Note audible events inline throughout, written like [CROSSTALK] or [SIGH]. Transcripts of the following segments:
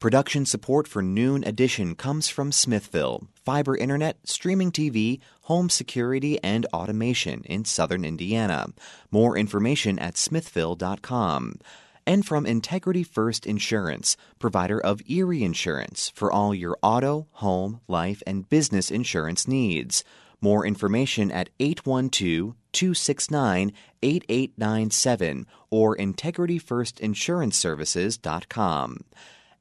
Production support for Noon Edition comes from Smithville, fiber internet, streaming TV, home security, and automation in southern Indiana. More information at smithville.com. And from Integrity First Insurance, provider of Erie Insurance for all your auto, home, life, and business insurance needs. More information at 812 269 8897 or integrityfirstinsuranceservices.com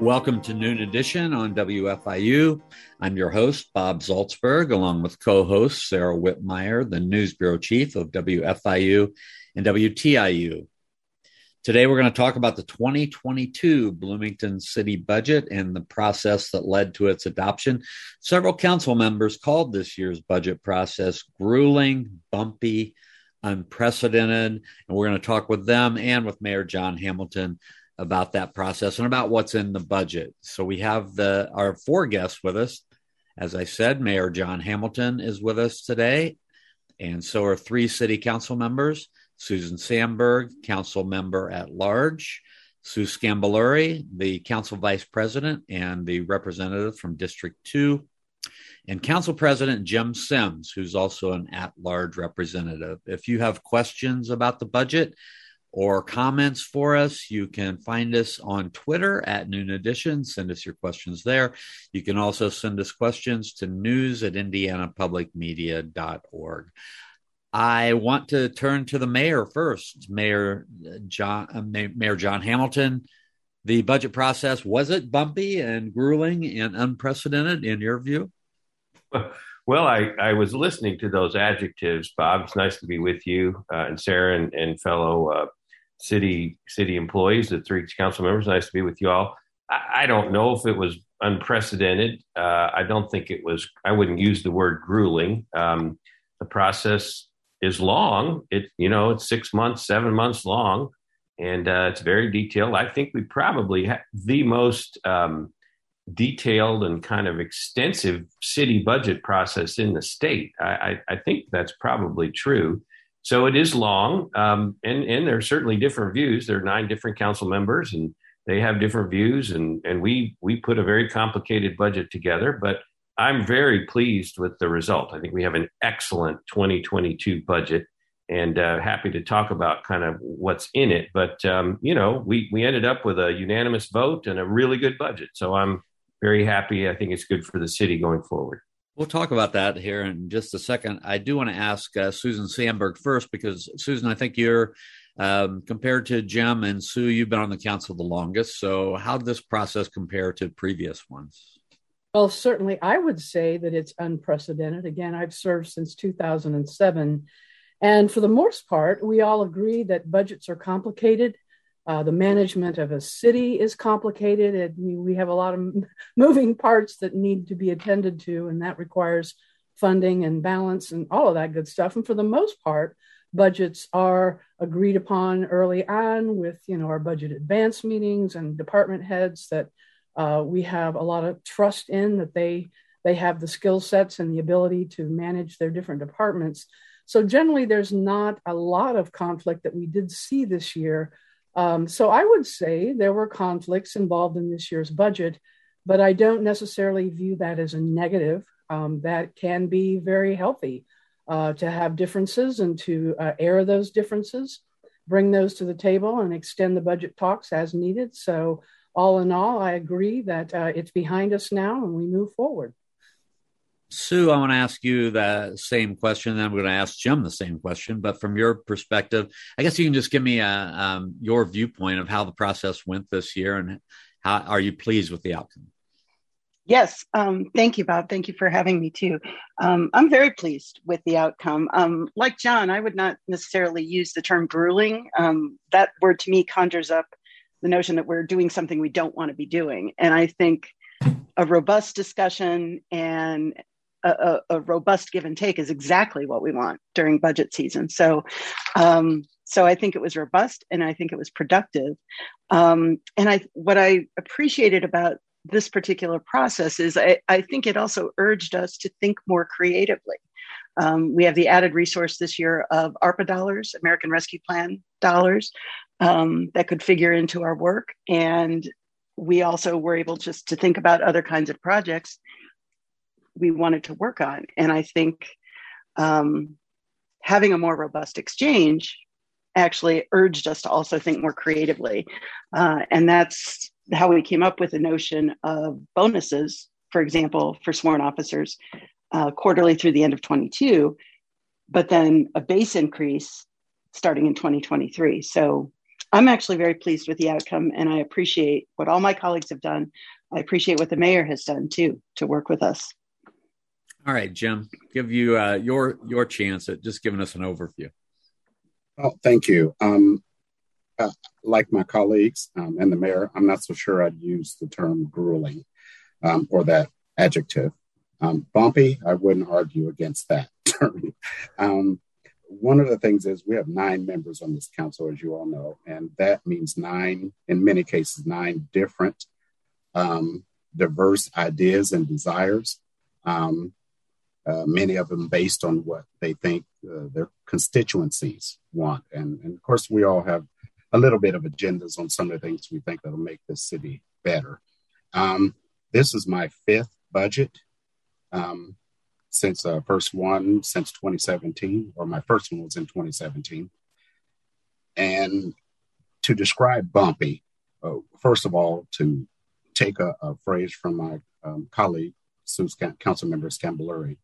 Welcome to Noon Edition on WFIU. I'm your host, Bob Zaltsberg, along with co host Sara Wittmeyer, the News Bureau Chief of WFIU and WTIU. Today, we're going to talk about the 2022 Bloomington City budget and the process that led to its adoption. Several council members called this year's budget process grueling, bumpy, unprecedented. And we're going to talk with them and with Mayor John Hamilton about that process and about what's in the budget. So we have the our four guests with us. As I said, Mayor John Hamilton is with us today, and so are three city council members: Susan Sandberg, council member at large, Sue Sgambelluri, the council vice president and the representative from District Two, and Council President Jim Sims, who's also an at large representative. If you have questions about the budget, or comments for us, you can find us on Twitter at Noon Edition. Send us your questions there. You can also send us questions to news at indianapublicmedia.org. I want to turn to the mayor first, Mayor John, uh, Mayor John Hamilton. The budget process was it bumpy and grueling and unprecedented in your view? Well, I, I was listening to those adjectives, Bob. It's nice to be with you uh, and Sarah and, and fellow uh, city city employees, the three council members. Nice to be with you all. I, I don't know if it was unprecedented. Uh, I don't think it was. I wouldn't use the word grueling. Um, the process is long. It you know it's six months, seven months long, and uh, it's very detailed. I think we probably have the most um, detailed and kind of extensive city budget process in the state. I, I, I think that's probably true. So it is long, um, and and there are certainly different views. There are nine different council members, and they have different views, and and we we put a very complicated budget together. But I'm very pleased with the result. I think we have an excellent 2022 budget, and uh, happy to talk about kind of what's in it. But um, you know, we we ended up with a unanimous vote and a really good budget. So I'm very happy. I think it's good for the city going forward. We'll talk about that here in just a second. I do want to ask uh, Susan Sandberg first because Susan, I think you're um, compared to Jim and Sue, you've been on the council the longest. So, how did this process compare to previous ones? Well, certainly, I would say that it's unprecedented. Again, I've served since 2007. And for the most part, we all agree that budgets are complicated uh, the management of a city is complicated. and we have a lot of [LAUGHS] moving parts that need to be attended to, and that requires funding and balance and all of that good stuff. And for the most part, budgets are agreed upon early on with you know our budget advance meetings and department heads that uh, we have a lot of trust in that they they have the skill sets and the ability to manage their different departments. So generally, there's not a lot of conflict that we did see this year um, so I would say there were conflicts involved in this year's budget, but I don't necessarily view that as a negative. Um, that can be very healthy uh, to have differences and to uh, air those differences, bring those to the table, and extend the budget talks as needed. So, all in all, I agree that uh, it's behind us now and we move forward. Sue, I want to ask you the same question. Then I'm going to ask Jim the same question. But from your perspective, I guess you can just give me a, um, your viewpoint of how the process went this year and how are you pleased with the outcome? Yes, um, thank you, Bob. Thank you for having me too. Um, I'm very pleased with the outcome. Um, like John, I would not necessarily use the term grueling. Um, that word to me conjures up the notion that we're doing something we don't want to be doing. And I think a robust discussion and a, a, robust give and take is exactly what we want during budget season. So, um, so I think it was robust and I think it was productive. Um, and I, what I appreciated about this particular process is I, I think it also urged us to think more creatively. Um, we have the added resource this year of ARPA dollars, American Rescue Plan dollars, um, that could figure into our work. And we also were able just to think about other kinds of projects we wanted to work on. And I think um, having a more robust exchange actually urged us to also think more creatively. Uh, and that's how we came up with the notion of bonuses, for example, for sworn officers uh, quarterly through the end of 22, but then a base increase starting in 2023. So I'm actually very pleased with the outcome, and I appreciate what all my colleagues have done. I appreciate what the mayor has done too to work with us. All right, Jim, give you uh, your your chance at just giving us an overview. Oh, thank you. Um, uh, like my colleagues um, and the mayor, I'm not so sure I'd use the term grueling um, or that adjective. Um, bumpy, I wouldn't argue against that [LAUGHS] term. Um, one of the things is we have nine members on this council, as you all know, and that means nine, in many cases, nine different um, diverse ideas and desires. Um, uh, many of them based on what they think uh, their constituencies want. And, and, of course, we all have a little bit of agendas on some of the things we think that'll make this city better. Um, this is my fifth budget um, since uh, first one since 2017, or my first one was in 2017. And to describe bumpy, uh, first of all, to take a, a phrase from my um, colleague, council member Sgambelluri,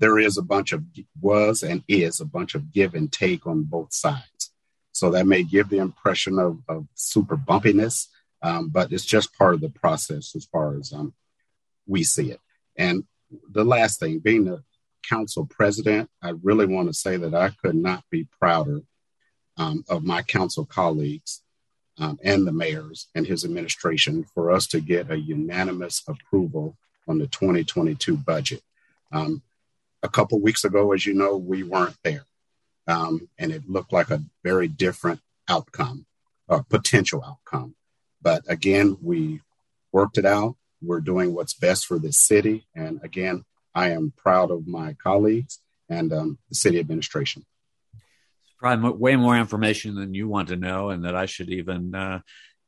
there is a bunch of was and is a bunch of give and take on both sides. So that may give the impression of, of super bumpiness, um, but it's just part of the process as far as um, we see it. And the last thing, being the council president, I really want to say that I could not be prouder um, of my council colleagues um, and the mayors and his administration for us to get a unanimous approval on the 2022 budget. Um, a couple weeks ago, as you know, we weren't there. Um, and it looked like a very different outcome, a potential outcome. But again, we worked it out. We're doing what's best for this city. And again, I am proud of my colleagues and um, the city administration. Probably way more information than you want to know, and that I should even uh,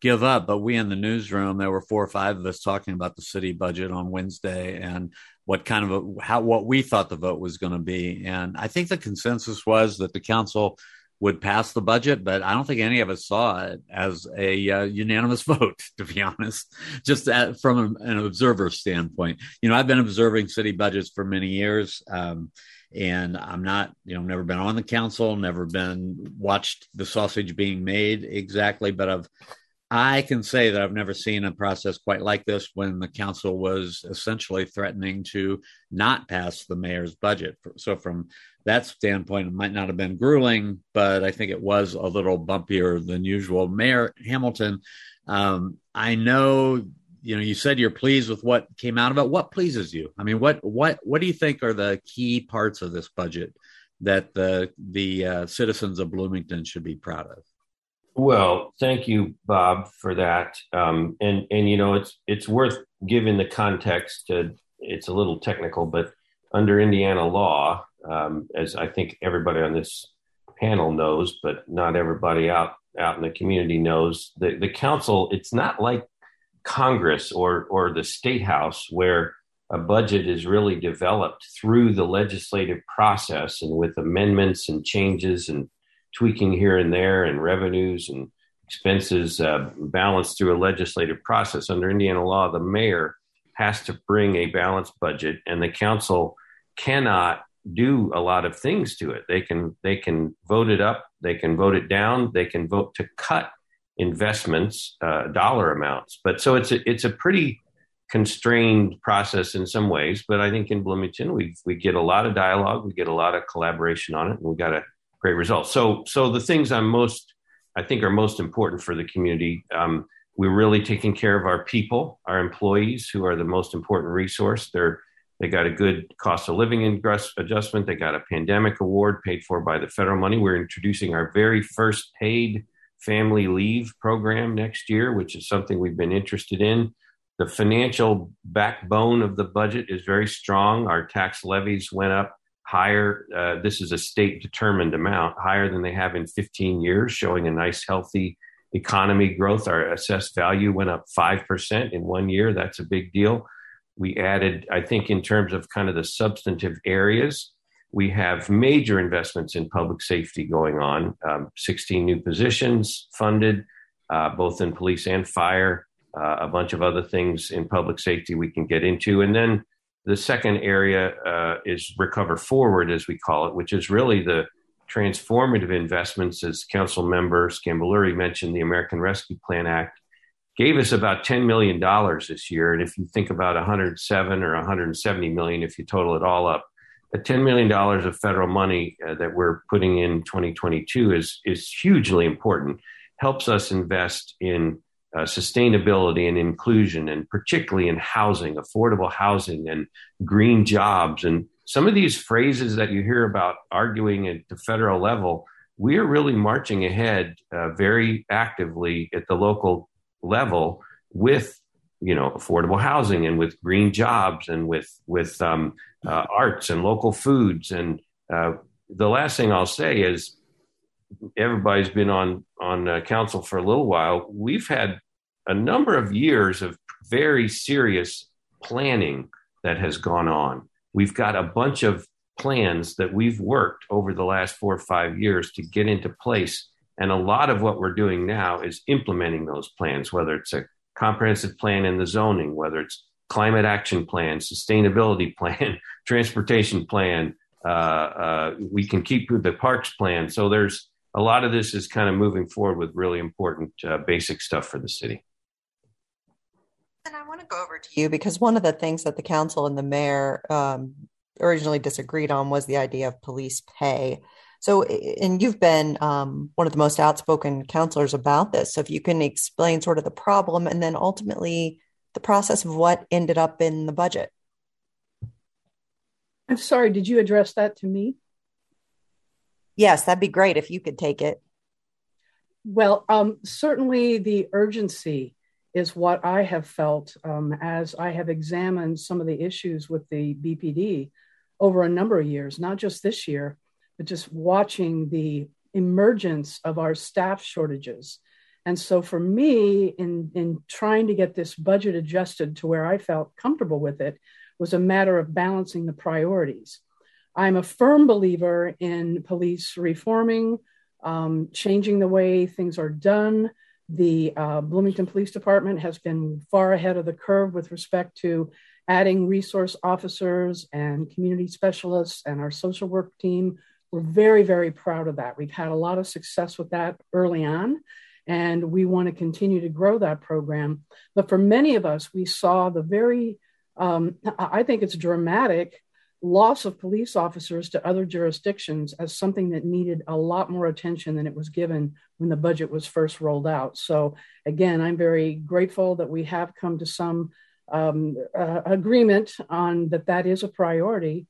give up. But we in the newsroom, there were four or five of us talking about the city budget on Wednesday, and what kind of a, how what we thought the vote was going to be. And I think the consensus was that the council would pass the budget, but I don't think any of us saw it as a uh, unanimous [LAUGHS] vote, to be honest, just at, from an observer standpoint. You know, I've been observing city budgets for many years. Um, and I'm not, you know, never been on the council, never been watched the sausage being made exactly, but I've I can say that I've never seen a process quite like this when the council was essentially threatening to not pass the mayor's budget. So, from that standpoint, it might not have been grueling, but I think it was a little bumpier than usual. Mayor Hamilton, um, I know you know you said you're pleased with what came out of it. What pleases you? I mean, what what what do you think are the key parts of this budget that the the uh, citizens of Bloomington should be proud of? Well, thank you, Bob, for that. Um, and and you know, it's it's worth giving the context. To, it's a little technical, but under Indiana law, um, as I think everybody on this panel knows, but not everybody out out in the community knows, the the council. It's not like Congress or or the state house where a budget is really developed through the legislative process and with amendments and changes and tweaking here and there and revenues and expenses uh, balanced through a legislative process. Under Indiana law, the mayor has to bring a balanced budget, and the council cannot do a lot of things to it. They can they can vote it up, they can vote it down, they can vote to cut investments uh, dollar amounts. But so it's a, it's a pretty constrained process in some ways. But I think in Bloomington we we get a lot of dialogue, we get a lot of collaboration on it, and we got a great results. So, so the things I'm most, I think, are most important for the community. Um, we're really taking care of our people, our employees, who are the most important resource. They're They got a good cost of living adjustment. They got a pandemic award paid for by the federal money. We're introducing our very first paid family leave program next year, which is something we've been interested in. The financial backbone of the budget is very strong. Our tax levies went up higher. Uh, this is a state determined amount, higher than they have in 15 years, showing a nice, healthy economy growth. Our assessed value went up 5% in one year. That's a big deal. We added, I think, in terms of kind of the substantive areas, we have major investments in public safety going on, um, 16 new positions funded, uh, both in police and fire, uh, a bunch of other things in public safety we can get into. And then the second area uh, is recover forward, as we call it, which is really the transformative investments, as Council Member Sgambelluri mentioned, the American Rescue Plan Act gave us about $10 million this year. And if you think about 107 or 170 million, if you total it all up, the $10 million of federal money uh, that we're putting in 2022 is, is hugely important, helps us invest in uh, sustainability and inclusion, and particularly in housing, affordable housing, and green jobs. And some of these phrases that you hear about arguing at the federal level, we are really marching ahead uh, very actively at the local level with you know affordable housing and with green jobs and with with um, uh, arts and local foods and uh, the last thing I'll say is everybody's been on on uh, council for a little while. We've had a number of years of very serious planning that has gone on. We've got a bunch of plans that we've worked over the last four or five years to get into place. And a lot of what we're doing now is implementing those plans, whether it's a comprehensive plan in the zoning, whether it's climate action plan, sustainability [LAUGHS] plan, transportation plan. Uh, uh, we can keep the parks plan. So there's a lot of this is kind of moving forward with really important uh, basic stuff for the city. And I want to go over to you because one of the things that the council and the mayor um, originally disagreed on was the idea of police pay. So, and you've been um, one of the most outspoken counselors about this. So, if you can explain sort of the problem and then ultimately the process of what ended up in the budget. I'm sorry, did you address that to me? Yes, that'd be great if you could take it. Well, um, certainly the urgency is what I have felt um, as I have examined some of the issues with the BPD over a number of years, not just this year, but just watching the emergence of our staff shortages. And so for me, in, in trying to get this budget adjusted to where I felt comfortable with it, was a matter of balancing the priorities. I'm a firm believer in police reforming, um, changing the way things are done, the uh, Bloomington Police Department has been far ahead of the curve with respect to adding resource officers and community specialists and our social work team. We're very, very proud of that. We've had a lot of success with that early on, and we want to continue to grow that program. But for many of us, we saw the very, um, I think it's dramatic loss of police officers to other jurisdictions as something that needed a lot more attention than it was given when the budget was first rolled out. So, again, I'm very grateful that we have come to some um, uh, agreement on that that is a priority,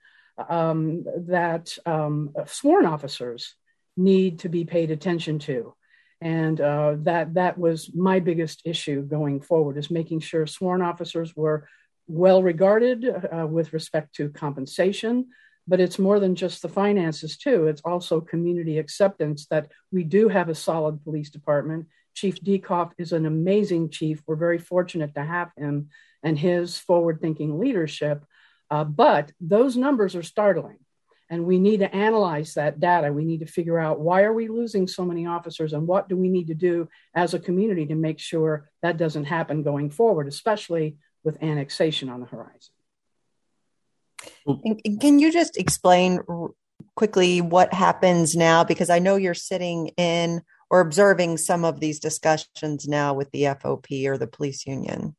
um, that um, sworn officers need to be paid attention to. And uh, that that was my biggest issue going forward is making sure sworn officers were well regarded uh, with respect to compensation, but it's more than just the finances, too. It's also community acceptance that we do have a solid police department. Chief Diekhoff is an amazing chief. We're very fortunate to have him and his forward thinking leadership. Uh, but those numbers are startling. And we need to analyze that data. We need to figure out why are we losing so many officers and what do we need to do as a community to make sure that doesn't happen going forward, especially with annexation on the horizon. And can you just explain quickly what happens now? Because I know you're sitting in or observing some of these discussions now with the FOP or the police union.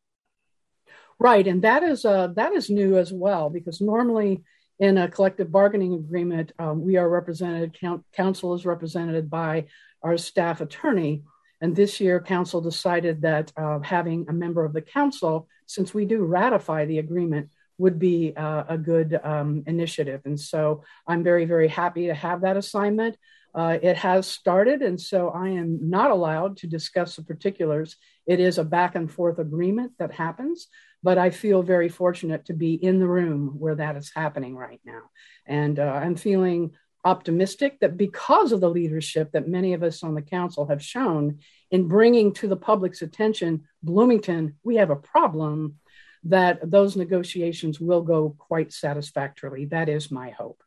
Right, and that is uh, that is new as well because normally in a collective bargaining agreement um, we are represented. Count, council is represented by our staff attorney, and this year, council decided that uh, having a member of the council, since we do ratify the agreement, would be uh, a good um, initiative. And so I'm very, very happy to have that assignment. Uh, it has started, and so I am not allowed to discuss the particulars. It is a back and forth agreement that happens, but I feel very fortunate to be in the room where that is happening right now. And uh, I'm feeling optimistic that because of the leadership that many of us on the council have shown in bringing to the public's attention, Bloomington, we have a problem, that those negotiations will go quite satisfactorily. That is my hope.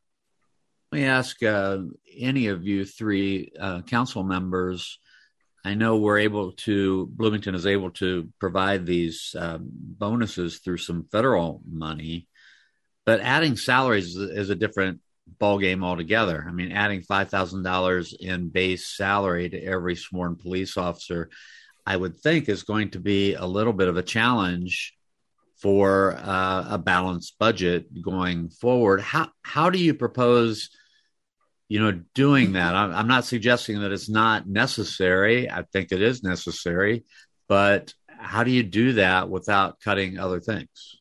Let me ask uh, any of you three uh, council members. I know we're able to, Bloomington is able to provide these uh, bonuses through some federal money, but adding salaries is, is a different ballgame altogether. I mean, adding $5,000 in base salary to every sworn police officer, I would think is going to be a little bit of a challenge for uh, a balanced budget going forward. How how do you propose, you know, doing that? I'm, I'm not suggesting that it's not necessary. I think it is necessary, but how do you do that without cutting other things?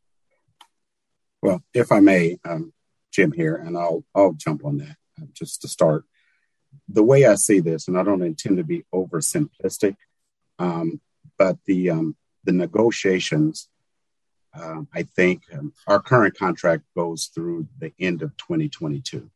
Well, if I may, um, Jim here, and I'll I'll jump on that uh, just to start. The way I see this, and I don't intend to be oversimplistic, um, but the um, the negotiations um, I think um, our current contract goes through the end of 2022.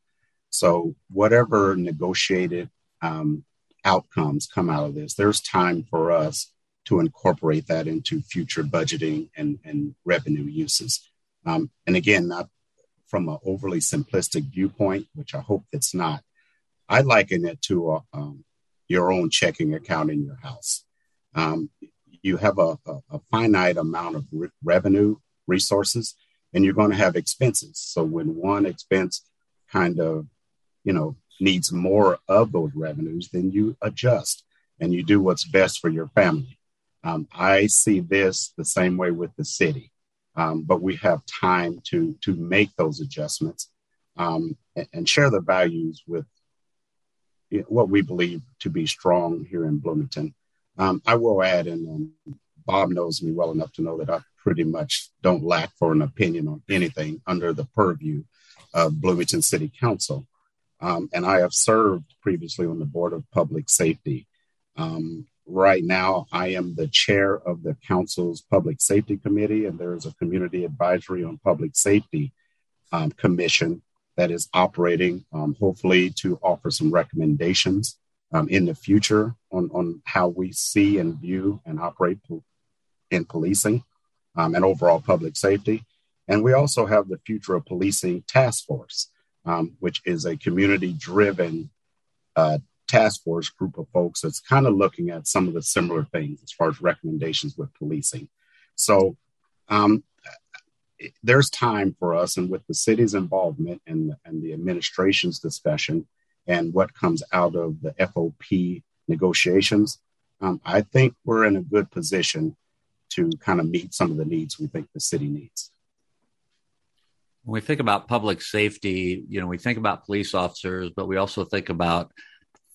So, whatever negotiated um, outcomes come out of this, there's time for us to incorporate that into future budgeting and, and revenue uses. Um, and again, not from an overly simplistic viewpoint, which I hope it's not. I liken it to a, um, your own checking account in your house. Um, you have a, a, a finite amount of re- revenue resources and you're going to have expenses. So when one expense kind of, you know, needs more of those revenues, then you adjust and you do what's best for your family. Um, I see this the same way with the city, um, but we have time to to make those adjustments um, and, share the values with what we believe to be strong here in Bloomington. Um, I will add, and um, Bob knows me well enough to know that I pretty much don't lack for an opinion on anything under the purview of Bloomington City Council. Um, and I have served previously on the Board of Public Safety. Um, right now, I am the chair of the council's Public Safety Committee, and there is a Community Advisory on Public Safety um, Commission that is operating, um, hopefully, to offer some recommendations um, in the future on, on how we see and view and operate in policing um, and overall public safety. And we also have the Future of Policing Task Force, um, which is a community driven uh, task force group of folks that's kind of looking at some of the similar things as far as recommendations with policing. So um, there's time for us, and with the city's involvement and, and the administration's discussion and what comes out of the FOP negotiations, um, I think we're in a good position to kind of meet some of the needs we think the city needs. When we think about public safety, you know, we think about police officers, but we also think about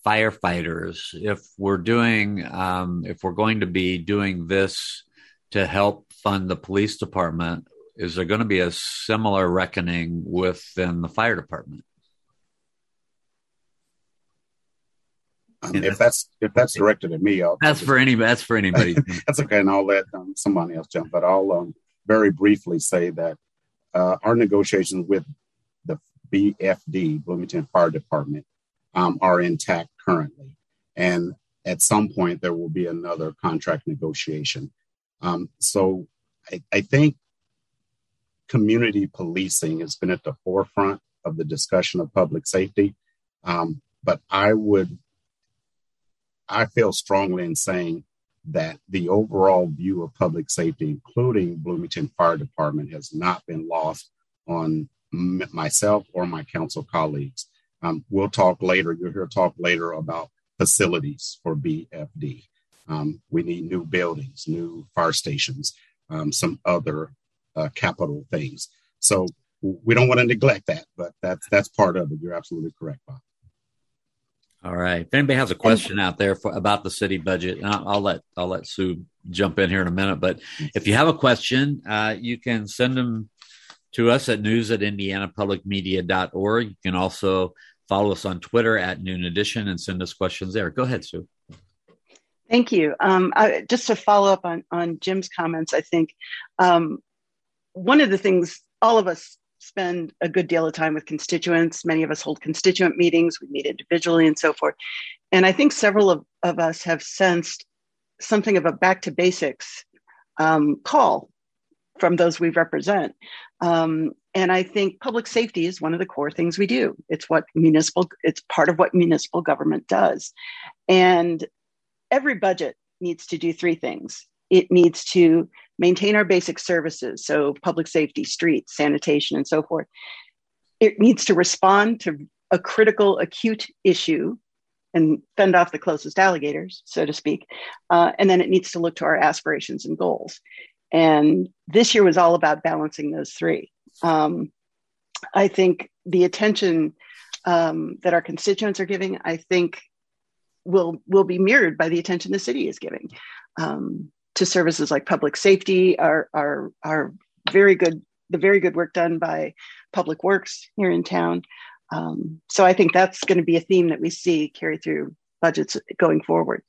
firefighters. If we're doing, um, if we're going to be doing this to help fund the police department, is there going to be a similar reckoning within the fire department? Um, if that's if that's directed at me, I'll, that's for anybody. That's for anybody. [LAUGHS] that's okay, and I'll let um, somebody else jump. But I'll um, very briefly say that uh, our negotiations with the BFD, Bloomington Fire Department, um, are intact currently, and at some point there will be another contract negotiation. Um, so I, I think community policing has been at the forefront of the discussion of public safety. Um, but I would I feel strongly in saying that the overall view of public safety, including Bloomington Fire Department, has not been lost on myself or my council colleagues. Um, we'll talk later. You'll hear talk later about facilities for BFD. Um, we need new buildings, new fire stations, um, some other uh, capital things. So we don't want to neglect that, but that's that's part of it. You're absolutely correct, Bob. All right. If anybody has a question out there for, about the city budget, I'll, I'll, let I'll let Sue jump in here in a minute. But if you have a question, uh, you can send them to us at news at indianapublicmedia.org. You can also follow us on Twitter at Noon Edition and send us questions there. Go ahead, Sue. Thank you. Um, I, just to follow up on, on Jim's comments, I think um, one of the things all of us spend a good deal of time with constituents. Many of us hold constituent meetings, we meet individually and so forth. And I think several of, of us have sensed something of a back to basics um, call from those we represent. Um, and I think public safety is one of the core things we do. It's what municipal, it's part of what municipal government does. And every budget needs to do three things. It needs to maintain our basic services, so public safety, streets, sanitation, and so forth. It needs to respond to a critical, acute issue and fend off the closest alligators, so to speak. Uh, and then it needs to look to our aspirations and goals. And this year was all about balancing those three. Um, I think the attention um, that our constituents are giving, I think, will will be mirrored by the attention the city is giving um, to services like public safety, our our our very good the very good work done by Public Works here in town. Um, so I think that's going to be a theme that we see carry through budgets going forward.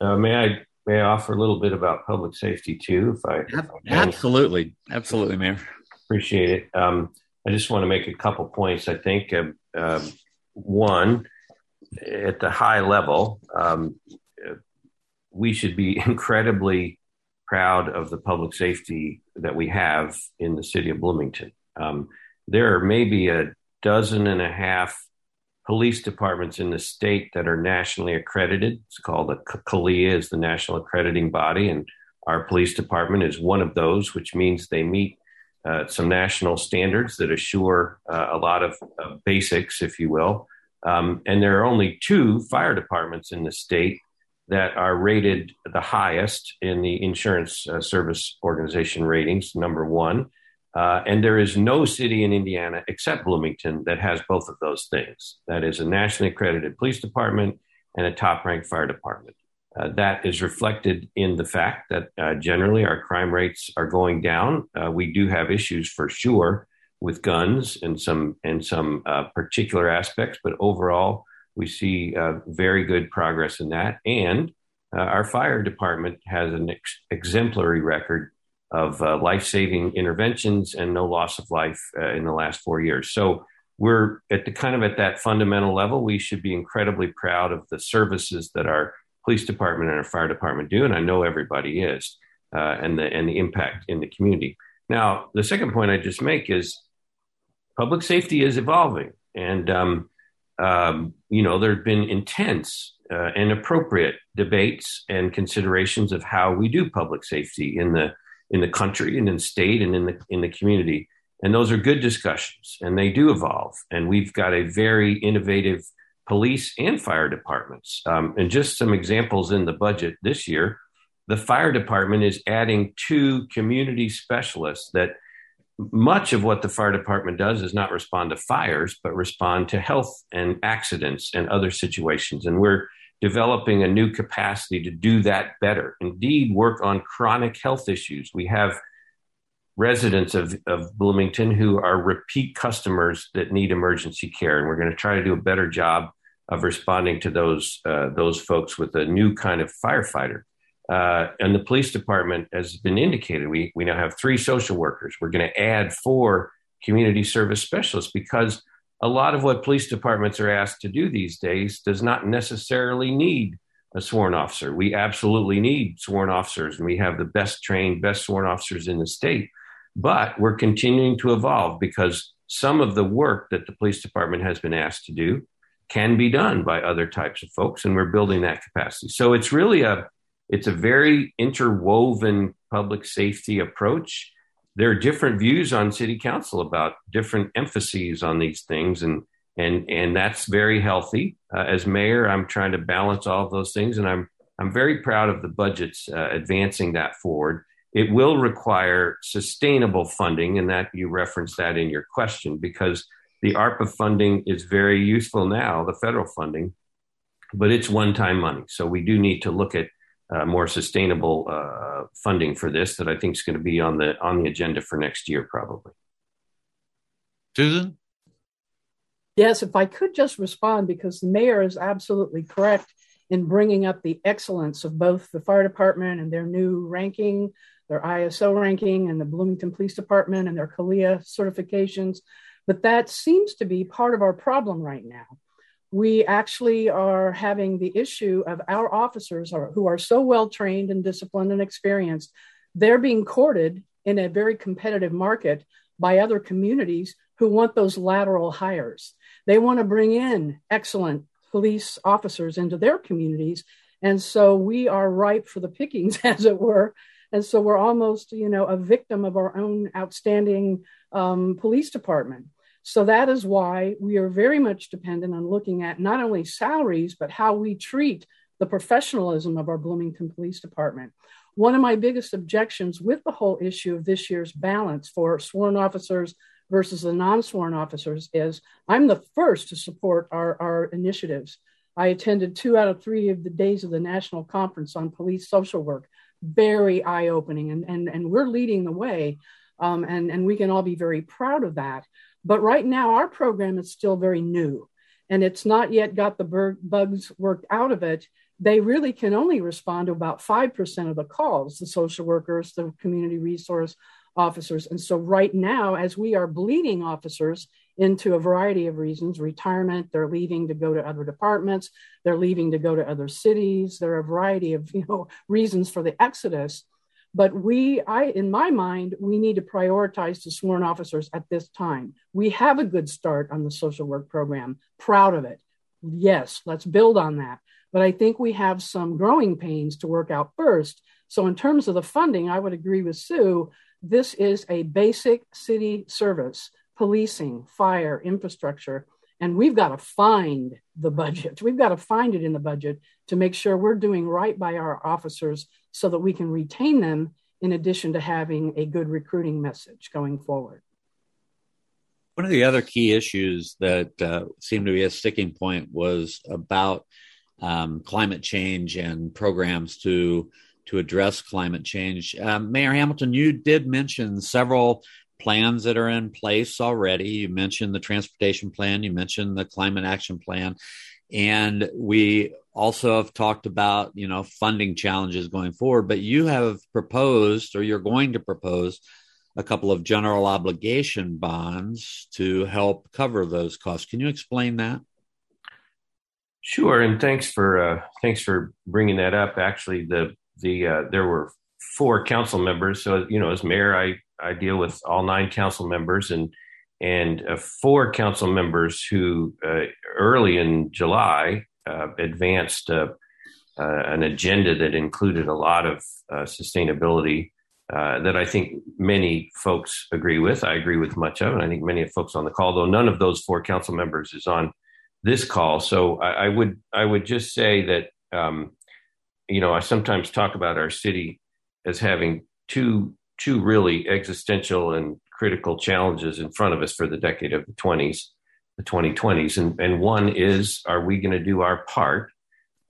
Uh, may I may I offer a little bit about public safety too, if I, absolutely, absolutely, Mayor. Appreciate it. Um, I just want to make a couple points. I think uh, one, at the high level, um, we should be [LAUGHS] incredibly proud of the public safety that we have in the city of Bloomington. Um, there are maybe a dozen and a half police departments in the state that are nationally accredited. It's called the CALEA is the national accrediting body, and our police department is one of those, which means they meet uh, some national standards that assure uh, a lot of basics, if you will. Um, and there are only two fire departments in the state that are rated the highest in the insurance uh, service organization ratings, number one. Uh, and there is no city in Indiana except Bloomington that has both of those things. That is a nationally accredited police department and a top ranked fire department. Uh, that is reflected in the fact that uh, generally our crime rates are going down. Uh, we do have issues for sure with guns and some and some uh, particular aspects, but overall we see uh, very good progress in that. And our fire department has an ex- exemplary record of uh, life saving interventions and no loss of life uh, in the last four years. So we're at the kind of at that fundamental level. We should be incredibly proud of the services that our police department and our fire department do, and I know everybody is, uh, and the and the impact in the community. Now, the second point I just make is public safety is evolving, and um, um, you know, there have been intense uh, and appropriate debates and considerations of how we do public safety in the in the country and in state and in the in the community. And those are good discussions, and they do evolve. And we've got a very innovative police and fire departments. Um, and just some examples in the budget this year, the fire department is adding two community specialists that much of what the fire department does is not respond to fires, but respond to health and accidents and other situations. And we're developing a new capacity to do that better. Indeed, work on chronic health issues. We have residents of, of Bloomington who are repeat customers that need emergency care, and we're going to try to do a better job of responding to those uh, those folks with a new kind of firefighter. Uh, and the police department has been indicated. We, we now have three social workers. We're going to add four community service specialists because a lot of what police departments are asked to do these days does not necessarily need a sworn officer. We absolutely need sworn officers, and we have the best trained, best sworn officers in the state. But we're continuing to evolve because some of the work that the police department has been asked to do can be done by other types of folks, and we're building that capacity. So it's really a it's a very interwoven public safety approach. There are different views on city council about different emphases on these things, and and and that's very healthy. Uh, as mayor, I'm trying to balance all of those things, and I'm I'm very proud of the budgets uh, advancing that forward. It will require sustainable funding, and that you referenced that in your question because the ARPA funding is very useful now, the federal funding, but it's one-time money. So we do need to look at uh, more sustainable uh, funding for this that I think is going to be on the on the agenda for next year, probably. Susan. Yes, if I could just respond because the mayor is absolutely correct in bringing up the excellence of both the fire department and their new ranking, their ISO ranking, and the Bloomington Police Department and their CALEA certifications. But that seems to be part of our problem right now. We actually are having the issue of our officers are, who are so well trained and disciplined and experienced, they're being courted in a very competitive market by other communities who want those lateral hires. They want to bring in excellent police officers into their communities. And so we are ripe for the pickings, [LAUGHS] as it were. And so we're almost, you know, a victim of our own outstanding um, police department. So that is why we are very much dependent on looking at not only salaries, but how we treat the professionalism of our Bloomington Police Department. One of my biggest objections with the whole issue of this year's balance for sworn officers versus the non-sworn officers is I'm the first to support our, our initiatives. I attended two out of three of the days of the National Conference on Police Social Work. Very eye-opening, and, and, and we're leading the way. Um, and, and we can all be very proud of that. But right now, our program is still very new, and it's not yet got the bugs worked out of it. They really can only respond to about 5% of the calls, the social workers, the community resource officers. And so, right now, as we are bleeding officers into a variety of reasons retirement, they're leaving to go to other departments, they're leaving to go to other cities. There are a variety of you know, reasons for the exodus. But we, I, in my mind, we need to prioritize the sworn officers at this time. We have a good start on the social work program, proud of it. Yes, let's build on that. But I think we have some growing pains to work out first. So, in terms of the funding, I would agree with Sue this is a basic city service, policing, fire, infrastructure. And we've got to find the budget. We've got to find it in the budget to make sure we're doing right by our officers so that we can retain them in addition to having a good recruiting message going forward. One of the other key issues that uh, seemed to be a sticking point was about um, climate change and programs to to address climate change. Um, Mayor Hamilton, you did mention several plans that are in place already. You mentioned the transportation plan, you mentioned the climate action plan, and we also have talked about you know funding challenges going forward. But you have proposed, or you're going to propose, a couple of general obligation bonds to help cover those costs. Can you explain that? Sure, and thanks for uh, thanks for bringing that up. Actually, the the uh, there were four council members. So you know, as mayor, I I deal with all nine council members and and uh, four council members who uh, early in July advanced uh, uh, an agenda that included a lot of sustainability that I think many folks agree with. I agree with much of, and I think many of folks on the call, though none of those four council members is on this call. So I, I would I would just say that um, you know, I sometimes talk about our city as having two two really existential and critical challenges in front of us for the decade of the 20s, the 2020s, and and one is, are we going to do our part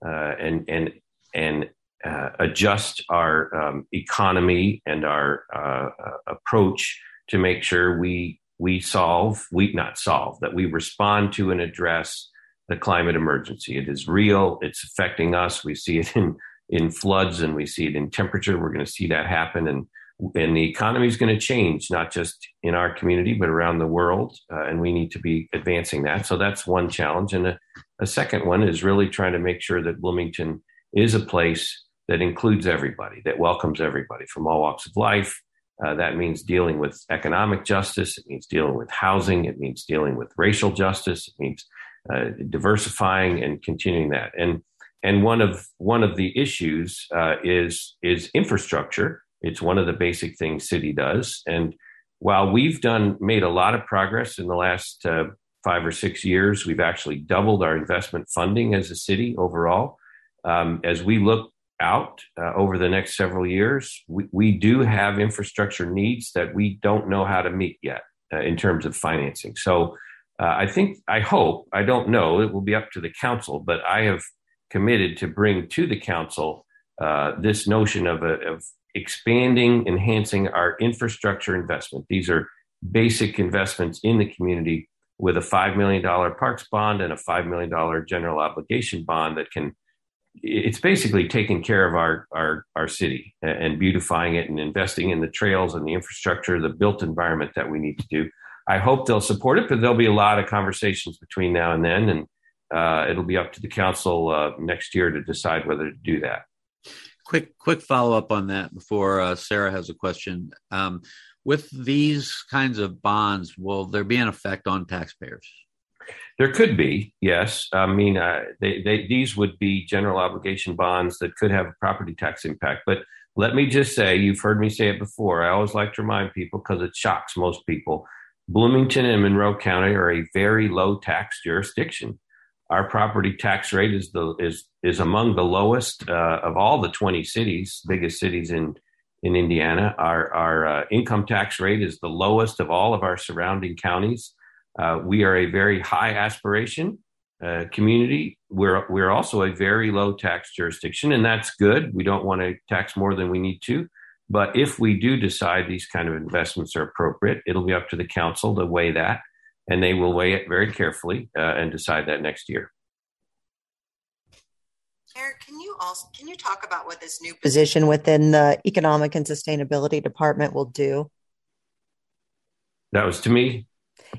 uh, and and and uh, adjust our um, economy and our uh, approach to make sure we we solve we not solve that we respond to and address the climate emergency. It is real. It's affecting us. We see it in in floods and we see it in temperature. We're going to see that happen, and and the economy is going to change, not just in our community but around the world. Uh, and we need to be advancing that. So that's one challenge. And a, a second one is really trying to make sure that Bloomington is a place that includes everybody, that welcomes everybody from all walks of life. Uh, that means dealing with economic justice. It means dealing with housing. It means dealing with racial justice. It means uh, diversifying and continuing that. And and one of one of the issues uh, is is infrastructure. It's one of the basic things city does. And while we've done made a lot of progress in the last uh, five or six years, we've actually doubled our investment funding as a city overall. Um, as we look out uh, over the next several years, we, we do have infrastructure needs that we don't know how to meet yet uh, in terms of financing. So uh, I think, I hope, I don't know, it will be up to the council, but I have committed to bring to the council uh, this notion of, a, of expanding, enhancing our infrastructure investment. These are basic investments in the community with a $5 million parks bond and a $5 million general obligation bond that can it's basically taking care of our, our, our city and beautifying it and investing in the trails and the infrastructure, the built environment that we need to do. I hope they'll support it, but there'll be a lot of conversations between now and then, and uh, it'll be up to the council uh, next year to decide whether to do that. Quick, quick follow up on that before uh, Sara has a question. Um, with these kinds of bonds, will there be an effect on taxpayers? There could be, yes. I mean, uh, they, they, these would be general obligation bonds that could have a property tax impact. But let me just say, you've heard me say it before. I always like to remind people because it shocks most people. Bloomington and Monroe County are a very low tax jurisdiction. Our property tax rate is the is is among the lowest uh, of all the 20 cities, biggest cities in in Indiana. Our, our uh, income tax rate is the lowest of all of our surrounding counties. Uh, we are a very high aspiration uh, community. We're, we're also a very low tax jurisdiction, and that's good. We don't want to tax more than we need to. But if we do decide these kind of investments are appropriate, it'll be up to the council to weigh that, and they will weigh it very carefully uh, and decide that next year. Eric, can you also can you talk about what this new position within the Economic and Sustainability Department will do? That was to me.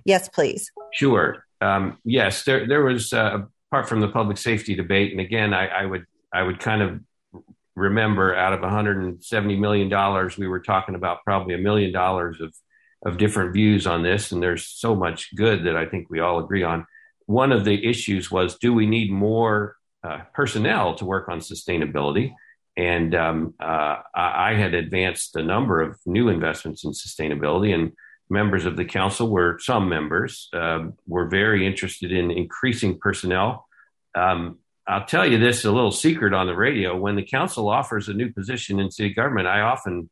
Yes, please. Sure. Um, yes, there there was uh, apart from the public safety debate, and again, I, I would I would kind of remember out of 170 million dollars, we were talking about probably a million dollars of of different views on this, and there's so much good that I think we all agree on. One of the issues was, do we need more uh, personnel to work on sustainability. And um, uh, I had advanced a number of new investments in sustainability, and members of the council were some members uh, were very interested in increasing personnel. Um, I'll tell you this a little secret on the radio. When the council offers a new position in city government, I often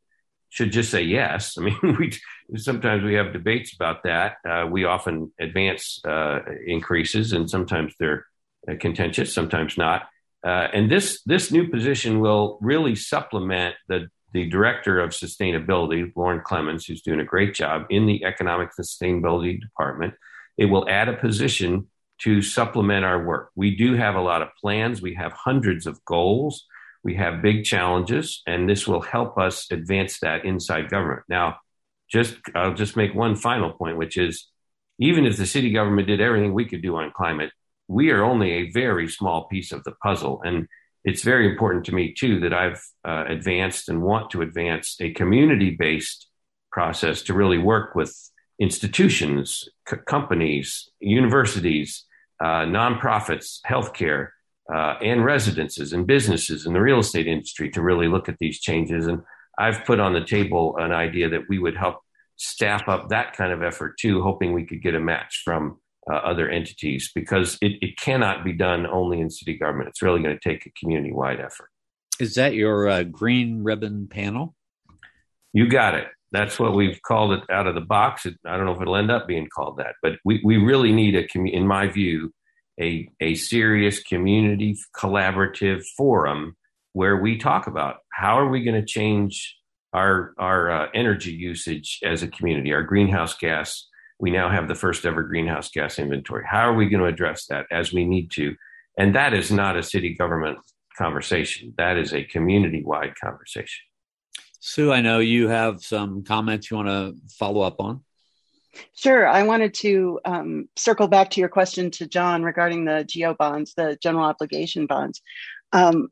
should just say yes. I mean, [LAUGHS] we sometimes we have debates about that. Uh, we often advance uh, increases, and sometimes they're uh, contentious, sometimes not. Uh, and this this new position will really supplement the the director of sustainability, Lauren Clemens, who's doing a great job in the economic sustainability department. It will add a position to supplement our work. We do have a lot of plans. We have hundreds of goals. We have big challenges, and this will help us advance that inside government. Now, just I'll just make one final point, which is even if the city government did everything we could do on climate, we are only a very small piece of the puzzle. And it's very important to me, too, that I've uh, advanced and want to advance a community based process to really work with institutions, c- companies, universities, uh, nonprofits, healthcare, uh, and residences and businesses in the real estate industry to really look at these changes. And I've put on the table an idea that we would help staff up that kind of effort too, hoping we could get a match from uh, other entities because it, it cannot be done only in city government. It's really going to take a community wide effort. Is that your uh, green ribbon panel? You got it. That's what we've called it out of the box. It, I don't know if it'll end up being called that, but we, we really need a, community, in my view, a, a serious community collaborative forum where we talk about how are we going to change our, our uh, energy usage as a community, our greenhouse gas we now have the first ever greenhouse gas inventory. How are we going to address that as we need to? And that is not a city government conversation. That is a community wide conversation. Sue, I know you have some comments you want to follow up on. Sure. I wanted to um, circle back to your question to John regarding the GO bonds, the general obligation bonds. Um,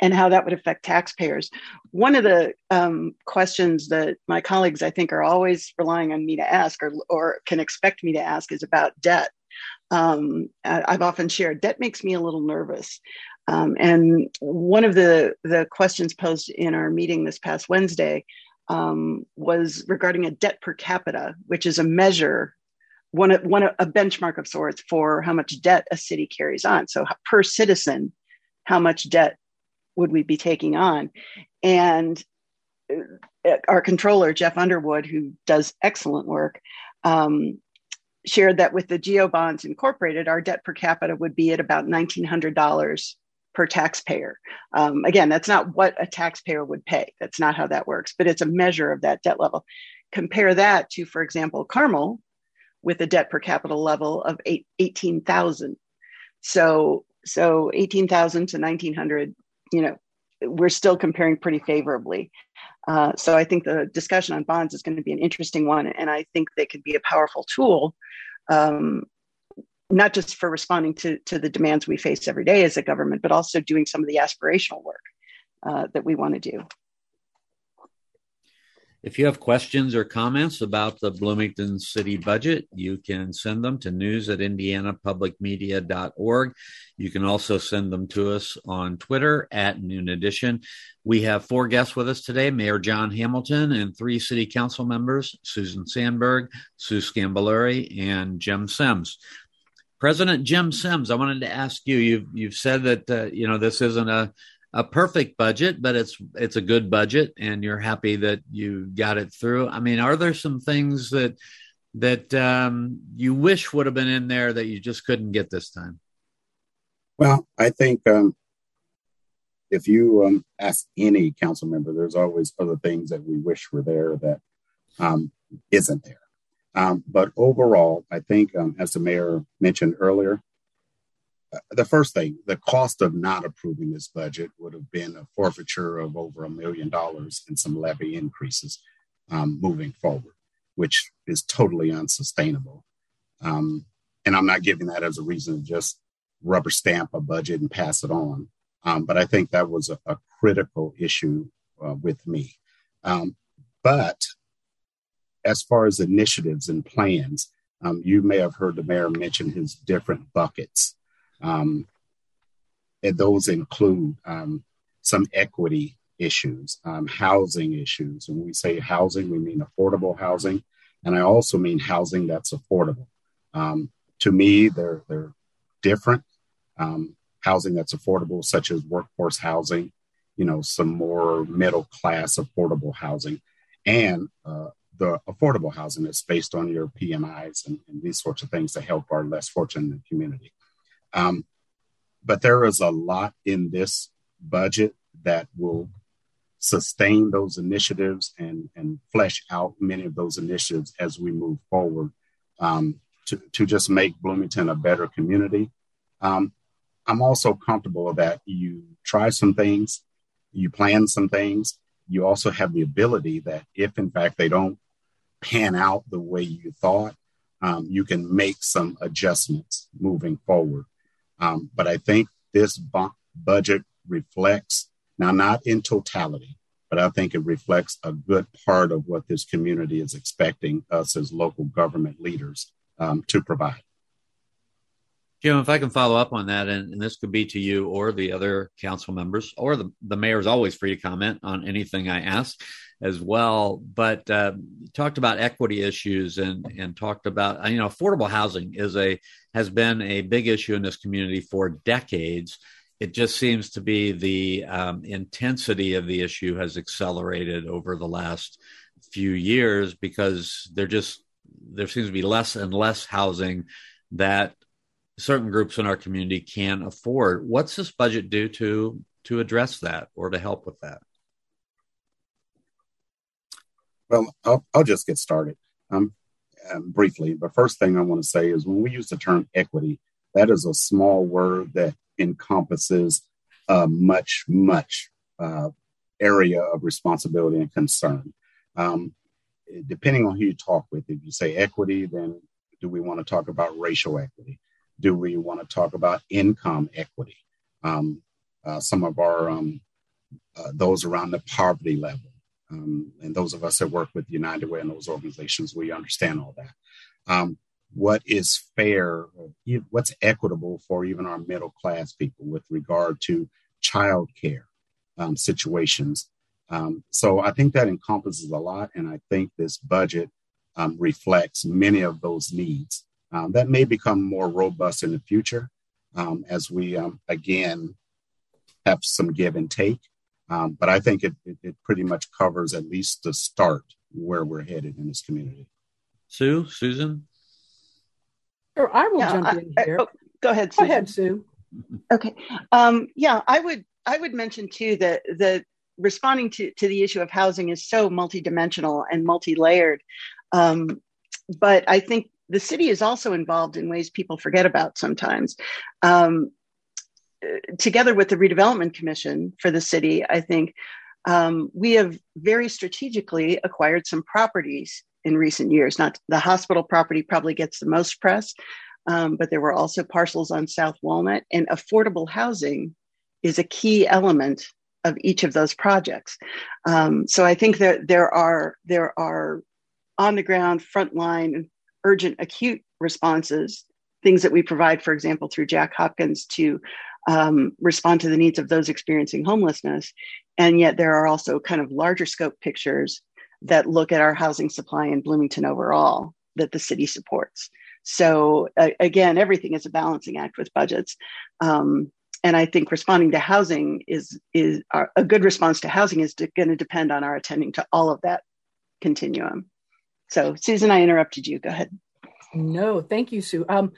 and how that would affect taxpayers. One of the um, questions that my colleagues, I think, are always relying on me to ask or, or can expect me to ask is about debt. Um, I've often shared debt makes me a little nervous. Um, and one of the, the questions posed in our meeting this past Wednesday um, was regarding a debt per capita, which is a measure one, of one a benchmark of sorts for how much debt a city carries on. So per citizen, how much debt would we be taking on? And uh, our controller, Jeff Underwood, who does excellent work, um, shared that with the GO bonds Incorporated, our debt per capita would be at about $1,900 per taxpayer. Um, again, that's not what a taxpayer would pay. That's not how that works, but it's a measure of that debt level. Compare that to, for example, Carmel with a debt per capita level of eight, 18,000. So, so 18,000 to 1900, you know, we're still comparing pretty favorably. Uh, so I think the discussion on bonds is going to be an interesting one, and I think they could be a powerful tool um, not just for responding to, to the demands we face every day as a government, but also doing some of the aspirational work uh, that we want to do. If you have questions or comments about the Bloomington City budget, you can send them to news at indianapublicmedia.org. You can also send them to us on Twitter at Noon Edition. We have four guests with us today Mayor John Hamilton and three city council members Susan Sandberg, Sue Sgambelluri, and Jim Sims. President Jim Sims, I wanted to ask you. You've you've said that uh, you know this isn't a a perfect budget, but it's it's a good budget, and you're happy that you got it through. I mean, are there some things that that um, you wish would have been in there that you just couldn't get this time? Well, I think um, if you um, ask any council member, there's always other things that we wish were there that um, not there. Um, but overall, I think, um, as the mayor mentioned earlier, uh, the first thing, the cost of not approving this budget would have been a forfeiture of over a million dollars and some levy increases um, moving forward, which is totally unsustainable. Um, and I'm not giving that as a reason to just rubber stamp a budget and pass it on. Um, but I think that was a, a critical issue uh, with me. Um, but as far as initiatives and plans, um, you may have heard the mayor mention his different buckets. Um, and those include um, some equity issues, um, housing issues. And when we say housing, we mean affordable housing. And I also mean housing that's affordable. Um, to me, they're, they're different. Um, housing that's affordable, such as workforce housing, you know, some more middle class affordable housing, and uh, the affordable housing that's based on your PMIs and, and, these sorts of things to help our less fortunate community. Um, but there is a lot in this budget that will sustain those initiatives and, and flesh out many of those initiatives as we move forward um, to, to just make Bloomington a better community. Um, I'm also comfortable that you try some things, you plan some things, you also have the ability that if in fact they don't pan out the way you thought, um, you can make some adjustments moving forward. Um, but I think this bu- budget reflects, now not in totality, but I think it reflects a good part of what this community is expecting us as local government leaders um, to provide. Jim, if I can follow up on that, and, and, this could be to you or the other council members, or the, the mayor is always free to comment on anything I ask as well. But uh, talked about equity issues and and talked about you know affordable housing is a has been a big issue in this community for decades. It just seems to be the um, intensity of the issue has accelerated over the last few years because there just there seems to be less and less housing that certain groups in our community can afford. What's this budget do to to address that or to help with that? Well, I'll, I'll just get started um, um, briefly. The first thing I want to say is when we use the term equity, that is a small word that encompasses a much, much uh, area of responsibility and concern. Um, depending on who you talk with, if you say equity, then do we want to talk about racial equity? Do we want to talk about income equity? Um, uh, some of our um, uh, those around the poverty level, um, and those of us that work with United Way and those organizations, we understand all that. Um, what is fair? What's equitable for even our middle class people with regard to child care um, situations? Um, so I think that encompasses a lot, and I think this budget reflects many of those needs um, that may become more robust in the future um, as we um, again have some give and take. Um, but I think it, it, it, pretty much covers at least the start where we're headed in this community. Sue, Susan? Sure, I will yeah, jump I, in here. I, oh, go ahead, Susan. Go ahead, Sue. Okay. Um, yeah, I would I would mention too that the responding to, to the issue of housing is so multidimensional and multi-layered. Um, but I think the city is also involved in ways people forget about sometimes. Um, together with the redevelopment commission for the city, I think um, we have very strategically acquired some properties in recent years. Not the hospital property probably gets the most press, um, but there were also parcels on South Walnut, and affordable housing is a key element of each of those projects. Um, so I think that there are there are on the ground, frontline, urgent, acute responses, things that we provide, for example, through Jack Hopkins to um, respond to the needs of those experiencing homelessness. And yet there are also kind of larger scope pictures that look at our housing supply in Bloomington overall that the city supports. So uh, again, everything is a balancing act with budgets. Um, and I think responding to housing is is our, a good response to housing is going to depend on our attending to all of that continuum. So, Susan, I interrupted you. Go ahead. No, thank you, Sue. Um,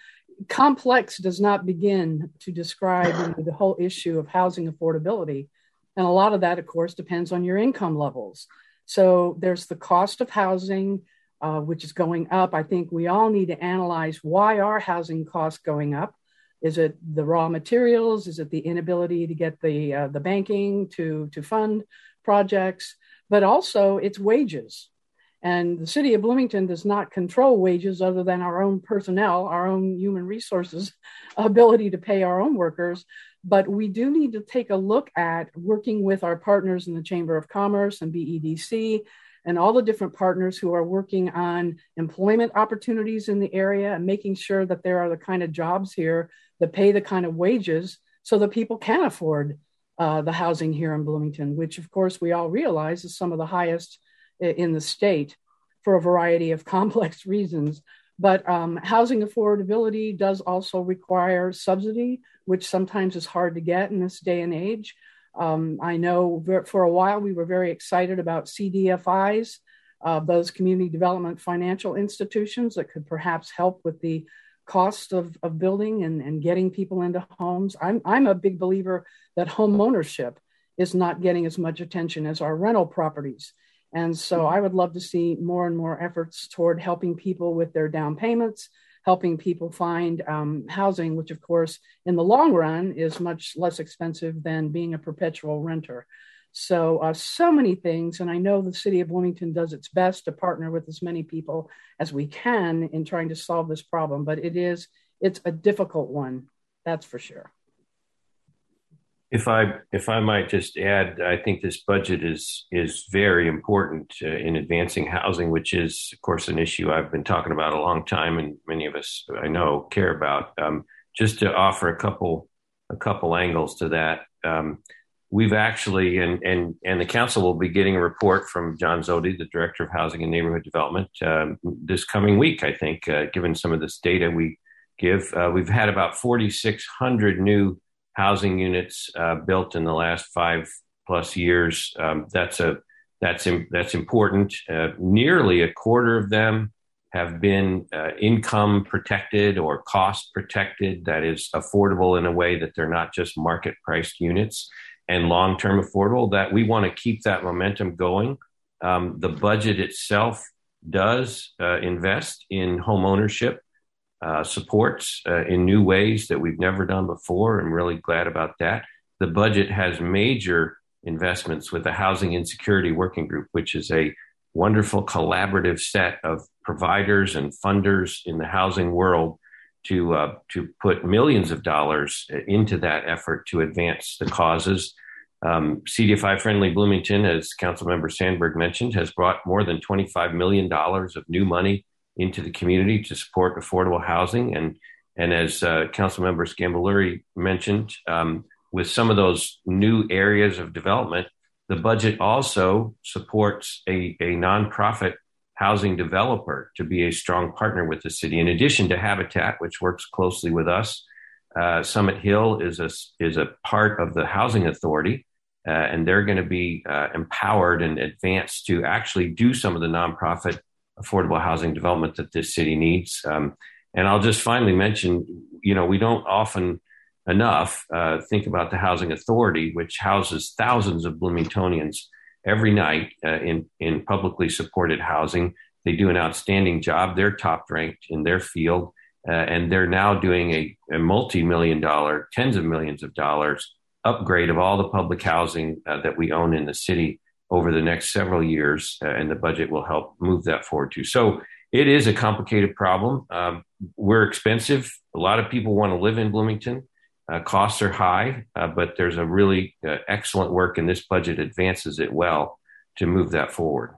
complex does not begin to describe [SIGHS] the whole issue of housing affordability, and a lot of that, of course, depends on your income levels. So, there's the cost of housing. Uh, which is going up. I think we all need to analyze why are housing costs going up is it the raw materials? Is it the inability to get the uh, the banking to to fund projects? But also it's wages. And the city of Bloomington does not control wages other than our own personnel, our own human resources [LAUGHS] ability to pay our own workers. But we do need to take a look at working with our partners in the Chamber of Commerce and BEDC and all the different partners who are working on employment opportunities in the area and making sure that there are the kind of jobs here that pay the kind of wages so that people can afford uh, the housing here in Bloomington, which of course we all realize is some of the highest in the state for a variety of [LAUGHS] complex reasons. But um, housing affordability does also require subsidy, which sometimes is hard to get in this day and age. Um, I know for a while we were very excited about CDFIs, uh, those community development financial institutions that could perhaps help with the cost of, of building and, and getting people into homes. I'm, I'm a big believer that home ownership is not getting as much attention as our rental properties. And so I would love to see more and more efforts toward helping people with their down payments, helping people find um, housing, which, of course, in the long run is much less expensive than being a perpetual renter. So, uh, so many things. And I know the city of Bloomington does its best to partner with as many people as we can in trying to solve this problem, but it is, it's a difficult one. That's for sure. If I if I might just add, I think this budget is is very important uh, in advancing housing, which is, of course, an issue I've been talking about a long time, and many of us I know care about. Um, just to offer a couple a couple angles to that, um, we've actually and and and the council will be getting a report from John Zody, the director of housing and neighborhood development, um, this coming week. I think, uh, given some of this data we give, uh, we've had about 4,600 new housing units uh, built in the last five plus years. Um, that's a that's that's important. Uh, nearly a quarter of them have been uh, income protected or cost protected. That is affordable in a way that they're not just market priced units and long term affordable. That we want to keep that momentum going. Um, the budget itself does uh, invest in home ownership uh, supports uh, in new ways that we've never done before. I'm really glad about that. The budget has major investments with the Housing Insecurity Working Group, which is a wonderful collaborative set of providers and funders in the housing world to uh, to put millions of dollars into that effort to advance the causes. Um, CDFI Friendly Bloomington, as Councilmember Sandberg mentioned, has brought more than $25 million of new money into the community to support affordable housing. And, and as uh, Councilmember Sgambelluri mentioned, um, with some of those new areas of development, the budget also supports a, a nonprofit housing developer to be a strong partner with the city. In addition to Habitat, which works closely with us, uh, Summit Hill is a, is a part of the housing authority. Uh, and they're going to be uh, empowered and advanced to actually do some of the nonprofit affordable housing development that this city needs. Um, and I'll just finally mention, you know, we don't often enough, uh, think about the Housing Authority, which houses thousands of Bloomingtonians every night uh, in in publicly supported housing. They do an outstanding job. They're top ranked in their field, uh, and they're now doing a, a multi million dollar, tens of millions of dollars upgrade of all the public housing uh, that we own in the city over the next several years, uh, and the budget will help move that forward too. So it is a complicated problem. Um, we're expensive. A lot of people want to live in Bloomington. Uh, costs are high, uh, but there's a really uh, excellent work, and this budget advances it well to move that forward.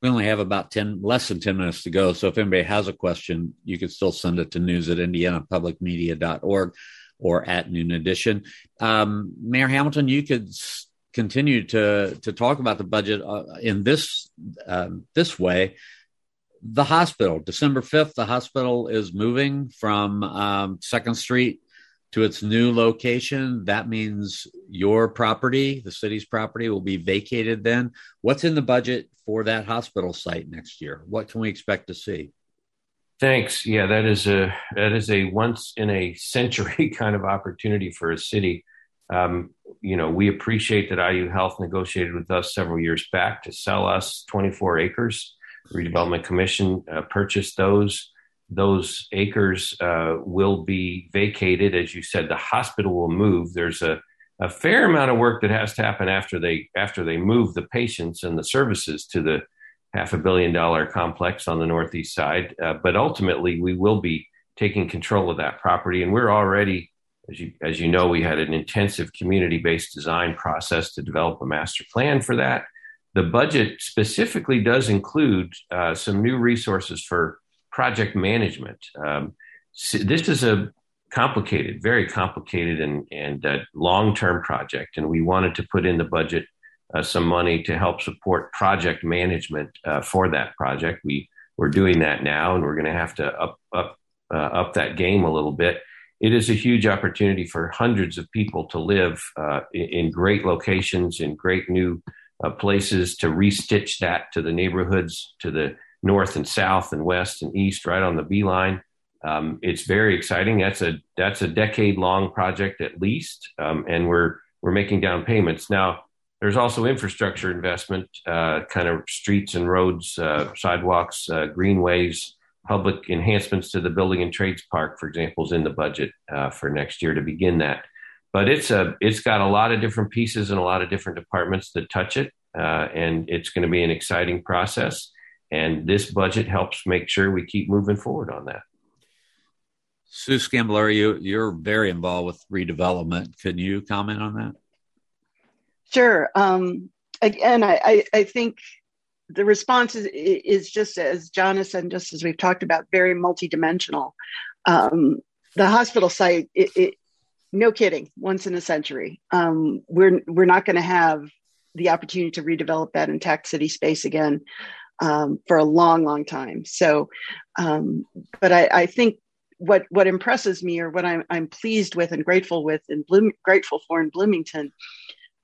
We only have about 10, less than 10 minutes to go. So if anybody has a question, you can still send it to news at indianapublicmedia.org or at Noon Edition. Um, Mayor Hamilton, you could continue to, to talk about the budget uh, in this, um, this way the hospital. December 5th, the hospital is moving from um, Second Street to its new location. That means your property, the city's property, will be vacated then. What's in the budget for that hospital site next year? What can we expect to see? Thanks. Yeah, that is a that is a once in a century [LAUGHS] kind of opportunity for a city. Um, you know, we appreciate that IU Health negotiated with us several years back to sell us 24 acres. Redevelopment commission uh, purchased those. Those acres uh, will be vacated. As you said the hospital will move. There's a, a fair amount of work that has to happen after they after they move the patients and the services to the half a billion dollar complex on the northeast side. Uh, but ultimately we will be taking control of that property and we're already as you as you know we had an intensive community based design process to develop a master plan for that the budget specifically does include uh, some new resources for project management. Um, this is a complicated, very complicated and, and uh, long term project, and we wanted to put in the budget uh, some money to help support project management uh, for that project. We we're doing that now, and we're going to have to up up uh, up that game a little bit. It is a huge opportunity for hundreds of people to live uh, in, great locations in great new uh, places to restitch that to the neighborhoods to the north and south and west and east, right on the B-Line. Um, it's very exciting. That's a that's a decade long project at least, um, and we're we're making down payments now. There's also infrastructure investment, uh, kind of streets and roads, uh, sidewalks, uh, greenways, public enhancements to the building and trades park, for example, is in the budget uh, for next year to begin that but it's a it's got a lot of different pieces and a lot of different departments that touch it, uh, and it's going to be an exciting process. And this budget helps make sure we keep moving forward on that. Sue Sgambelluri, you you're very involved with redevelopment. Can you comment on that? Sure. Um, again, I, I, I think the response is, is just as said, just as we've talked about, very multidimensional. Um, the hospital site, it, it, no kidding, once in a century. Um, we're we're not going to have the opportunity to redevelop that in tax city space again um, for a long, long time. So, um, but I, I, think what what impresses me, or what I'm I'm pleased with and grateful with, and Bloom, grateful for in Bloomington,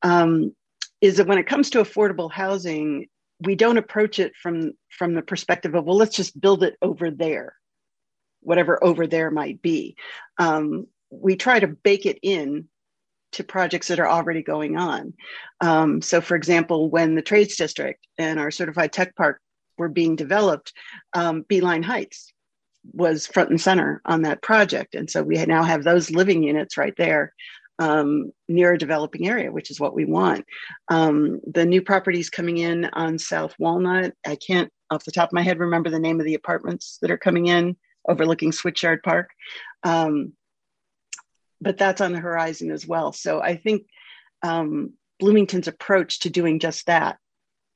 um, is that when it comes to affordable housing, we don't approach it from from the perspective of well, let's just build it over there whatever over there might be. Um, we try to bake it in to projects that are already going on. Um, so, for example, when the Trades District and our Certified Tech Park were being developed, um, Beeline Heights was front and center on that project. And so we now have those living units right there um, near a developing area, which is what we want. Um, the new properties coming in on South Walnut, I can't off the top of my head remember the name of the apartments that are coming in overlooking Switchyard Park. Um, but that's on the horizon as well. So I think um, Bloomington's approach to doing just that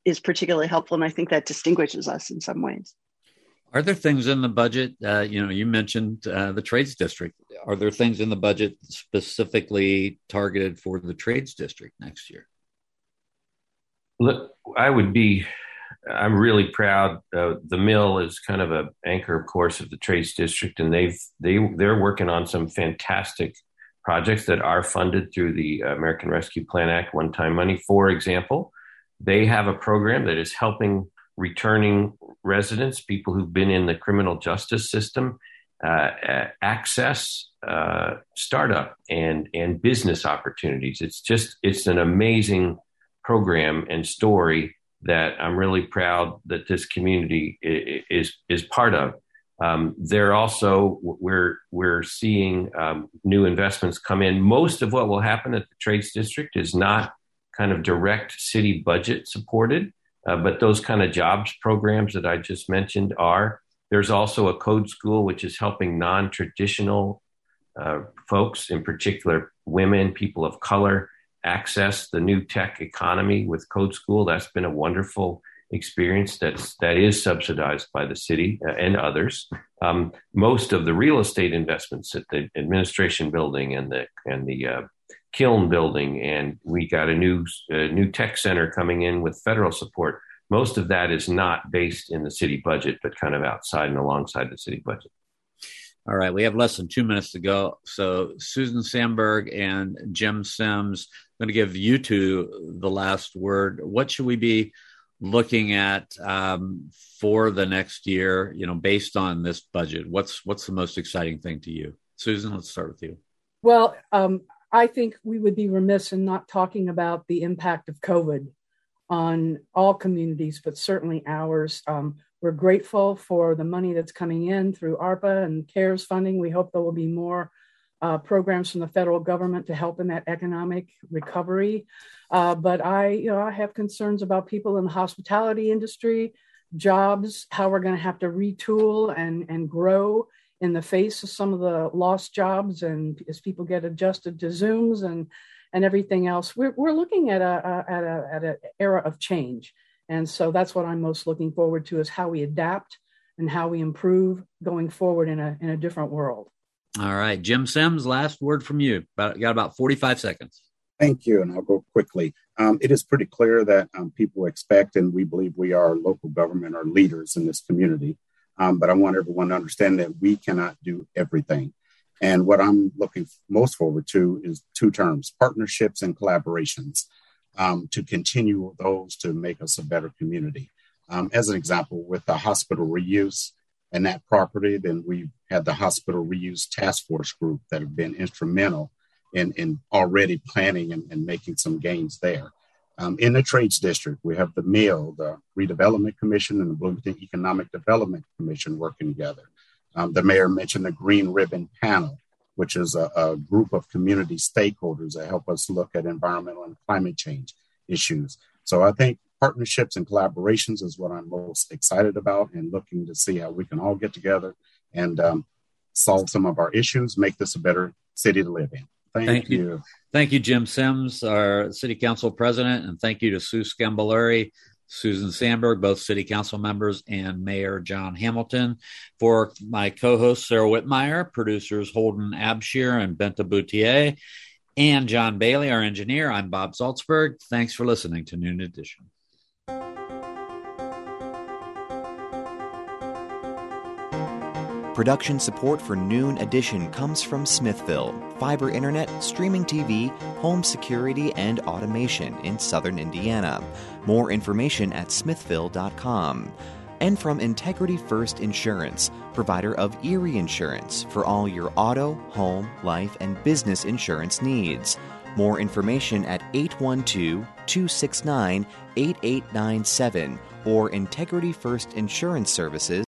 is particularly helpful, and I think that distinguishes us in some ways. Are there things in the budget? Uh, you know, you mentioned uh, the trades district. Are there things in the budget specifically targeted for the trades district next year? Look, I would be. I'm really proud. Uh, the mill is kind of an anchor, of course, of the trades district, and they've they they're working on some fantastic projects that are funded through the American Rescue Plan Act one time money. For example, they have a program that is helping returning residents, people who've been in the criminal justice system, uh, access uh, startup and and business opportunities. It's just it's an amazing program and story that I'm really proud that this community is is part of. Um, there also we're we're seeing um, new investments come in. Most of what will happen at the Trades District is not kind of direct city budget supported, uh, but those kind of jobs programs that I just mentioned are. There's also a code school which is helping non-traditional uh, folks, in particular women, people of color, access the new tech economy with Code School. That's been a wonderful experience that's that is subsidized by the city uh, and others. Um, most of the real estate investments at the administration building and the and the uh, kiln building, and we got a new uh, new tech center coming in with federal support. Most of that is not based in the city budget, but kind of outside and alongside the city budget. All right, we have less than two minutes to go. So Susan Sandberg and Jim Sims, I'm going to give you two the last word. What should we be looking at um, for the next year? You know, based on this budget, what's what's the most exciting thing to you, Susan? Let's start with you. Well, um, I think we would be remiss in not talking about the impact of COVID on all communities, but certainly ours. Um, we're grateful for the money that's coming in through ARPA and CARES funding. We hope there will be more uh, programs from the federal government to help in that economic recovery. Uh, but I, you know, I have concerns about people in the hospitality industry, jobs, how we're going to have to retool and and grow in the face of some of the lost jobs, and as people get adjusted to Zooms and and everything else, we're we're looking at a, a at a at an era of change. And so that's what I'm most looking forward to is how we adapt and how we improve going forward in a in a different world. All right, Jim Sims, last word from you. About, got about 45 seconds. Thank you, and I'll go quickly. Um, it is pretty clear that um, people expect, and we believe we are local government or leaders in this community. Um, but I want everyone to understand that we cannot do everything. And what I'm looking most forward to is two terms partnerships and collaborations um, to continue those to make us a better community. Um, as an example, with the hospital reuse and that property, then we've had the hospital reuse task force group that have been instrumental in, in already planning and, and making some gains there. Um, in the trades district, we have the mill, the redevelopment commission, and the Bloomington Economic Development Commission working together. Um, the mayor mentioned the green ribbon panel which is a, a, group of community stakeholders that help us look at environmental and climate change issues. So I think partnerships and collaborations is what I'm most excited about and looking to see how we can all get together and um, solve some of our issues, make this a better city to live in. Thank, thank you. you. Thank you, Jim Sims, our city council president, and thank you to Sue Sgambelluri Susan Sandberg, both city council members, and Mayor John Hamilton. For my co host, Sara Wittmeyer, producers Holden Abshier and Benta Boutier, and John Bailey, our engineer, I'm Bob Zaltsberg. Thanks for listening to Noon Edition. Production support for Noon Edition comes from Smithville, fiber internet, streaming TV, home security, and automation in southern Indiana. More information at smithville.com. And from Integrity First Insurance, provider of Erie Insurance for all your auto, home, life, and business insurance needs. More information at 812 269 8897 or Integrity First Insurance Services